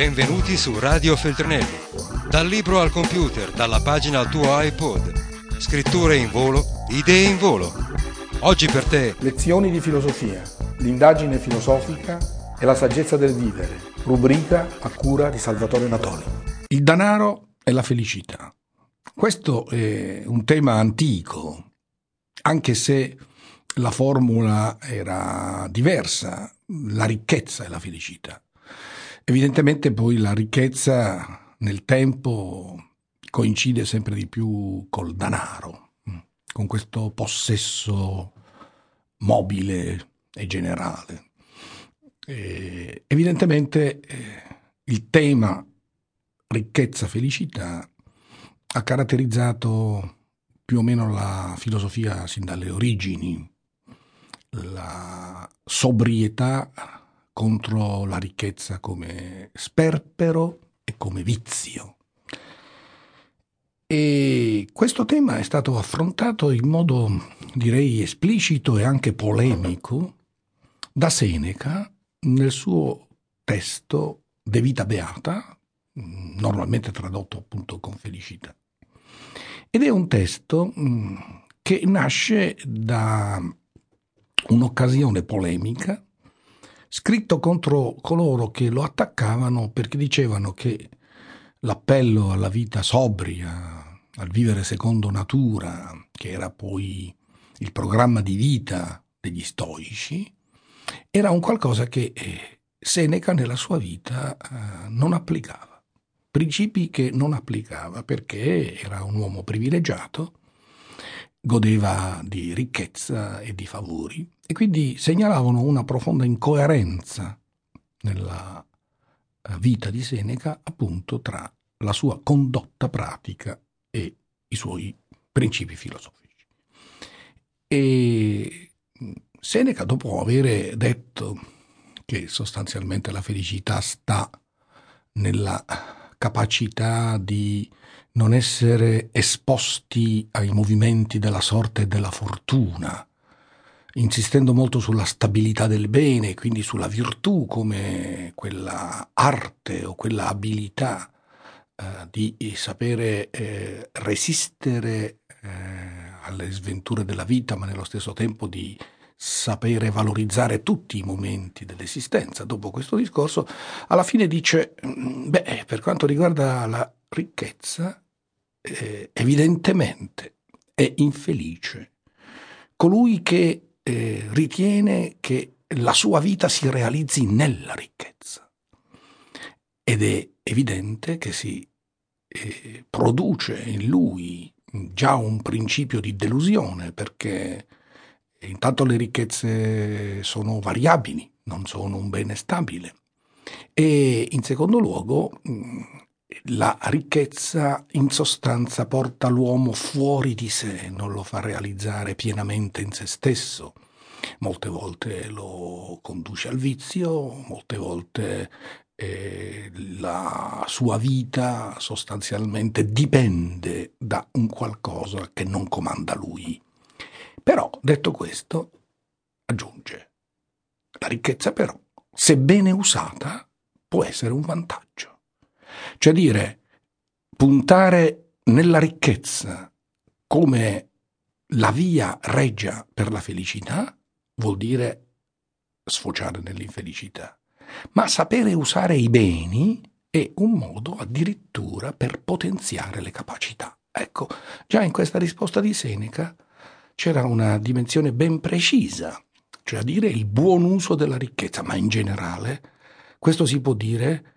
Benvenuti su Radio Feltrinelli. Dal libro al computer, dalla pagina al tuo iPod. Scritture in volo, idee in volo. Oggi per te. Lezioni di filosofia, l'indagine filosofica e la saggezza del vivere. Rubrica a cura di Salvatore Natoli. Il denaro e la felicità. Questo è un tema antico, anche se la formula era diversa, la ricchezza e la felicità. Evidentemente poi la ricchezza nel tempo coincide sempre di più col denaro, con questo possesso mobile e generale. E evidentemente eh, il tema ricchezza-felicità ha caratterizzato più o meno la filosofia sin dalle origini, la sobrietà contro la ricchezza come sperpero e come vizio. E questo tema è stato affrontato in modo, direi, esplicito e anche polemico da Seneca nel suo testo De vita beata, normalmente tradotto appunto con felicità. Ed è un testo mm, che nasce da un'occasione polemica scritto contro coloro che lo attaccavano perché dicevano che l'appello alla vita sobria, al vivere secondo natura, che era poi il programma di vita degli stoici, era un qualcosa che eh, Seneca nella sua vita eh, non applicava. Principi che non applicava perché era un uomo privilegiato, godeva di ricchezza e di favori e quindi segnalavano una profonda incoerenza nella eh, vita di Seneca appunto tra la sua condotta pratica e i suoi principi filosofici. E mm, Seneca, dopo aver detto che sostanzialmente la felicità sta nella capacità di non essere esposti ai movimenti della sorte e della fortuna, insistendo molto sulla stabilità del bene, quindi sulla virtù come quella arte o quella abilità eh, di sapere eh, resistere eh, alle sventure della vita, ma nello stesso tempo di sapere valorizzare tutti i momenti dell'esistenza. Dopo questo discorso, alla fine dice, mm, beh, per quanto riguarda la ricchezza, eh, evidentemente è infelice colui che eh, ritiene che la sua vita si realizzi nella ricchezza. Ed è evidente che si eh, produce in lui già un principio di delusione, perché Intanto le ricchezze sono variabili, non sono un bene stabile. E in secondo luogo, mm, la ricchezza in sostanza porta l'uomo fuori di sé, non lo fa realizzare pienamente in se stesso. Molte volte lo conduce al vizio, molte volte eh, la sua vita sostanzialmente dipende da un qualcosa che non comanda lui. Però, detto questo, aggiunge, la ricchezza però, se bene usata, può essere un vantaggio. Cioè dire, puntare nella ricchezza come la via regia per la felicità vuol dire sfociare nell'infelicità. Ma sapere usare i beni è un modo addirittura per potenziare le capacità. Ecco, già in questa risposta di Seneca c'era una dimensione ben precisa, cioè a dire il buon uso della ricchezza, ma in generale questo si può dire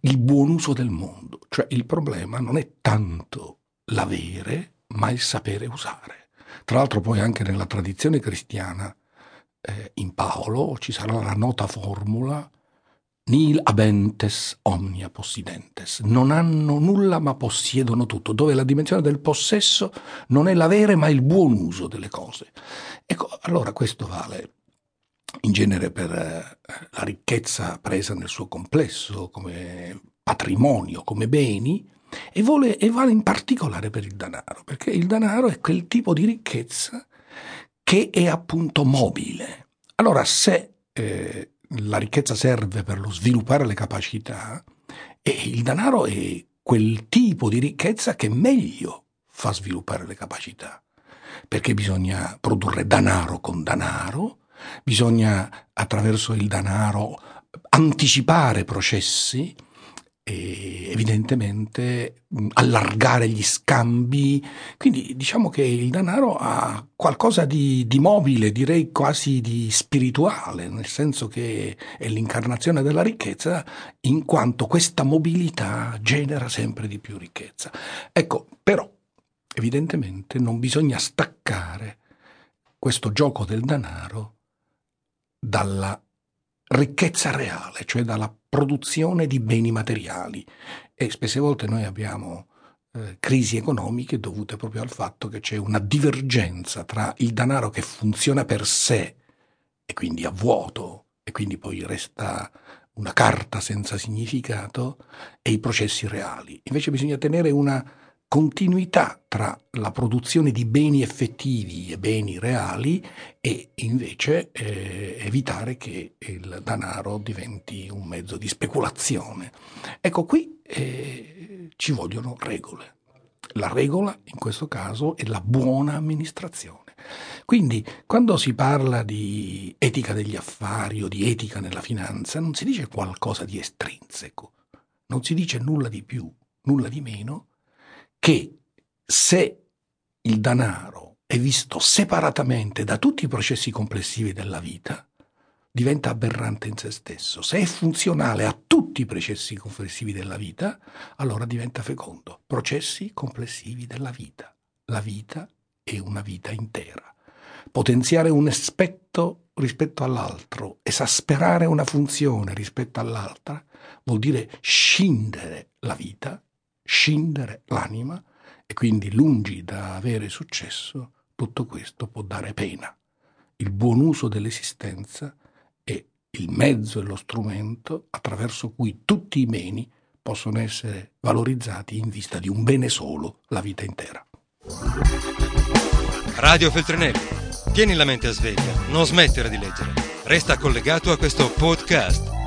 il buon uso del mondo, cioè il problema non è tanto l'avere, ma il sapere usare. Tra l'altro poi anche nella tradizione cristiana, eh, in Paolo, ci sarà la nota formula Nil abentes omnia possidentes. Non hanno nulla ma possiedono tutto, dove la dimensione del possesso non è l'avere ma il buon uso delle cose. Ecco, allora questo vale in genere per eh, la ricchezza presa nel suo complesso, come patrimonio, come beni, e, vuole, e vale in particolare per il denaro, perché il denaro è quel tipo di ricchezza che è appunto mobile. Allora, se eh, la ricchezza serve per lo sviluppare le capacità, E il denaro è quel tipo di ricchezza che meglio fa sviluppare le capacità, perché bisogna produrre denaro con denaro, bisogna attraverso il denaro anticipare processi, e evidentemente allargare gli scambi. Quindi diciamo che il denaro ha qualcosa di, di, mobile, direi quasi di spirituale, nel senso che è l'incarnazione della ricchezza, in quanto questa mobilità genera sempre di più ricchezza. Ecco, però evidentemente non bisogna staccare questo gioco del denaro dalla ricchezza reale, cioè dalla produzione di beni materiali. E spesse volte noi abbiamo eh, crisi economiche dovute proprio al fatto che c'è una divergenza tra il denaro che funziona per sé e quindi a vuoto e quindi poi resta una carta senza significato e i processi reali. Invece bisogna tenere una continuità tra la produzione di beni effettivi e beni reali e invece eh, evitare che il denaro diventi un mezzo di speculazione. Ecco qui eh, ci vogliono regole. La regola in questo caso è la buona amministrazione. Quindi quando si parla di etica degli affari o di etica nella finanza non si dice qualcosa di estrinseco, non si dice nulla di più, nulla di meno che se il denaro è visto separatamente da tutti i processi complessivi della vita, diventa aberrante in se stesso. Se è funzionale a tutti i processi complessivi della vita, allora diventa fecondo. Processi complessivi della vita. La vita è una vita intera. Potenziare un aspetto rispetto all'altro, esasperare una funzione rispetto all'altra, vuol dire scindere la vita scindere l'anima e quindi lungi da avere successo, tutto questo può dare pena. Il buon uso dell'esistenza è il mezzo e lo strumento attraverso cui tutti i beni possono essere valorizzati in vista di un bene solo, la vita intera. Radio Feltrinelli, tieni la mente a sveglia, non smettere di leggere. Resta collegato a questo podcast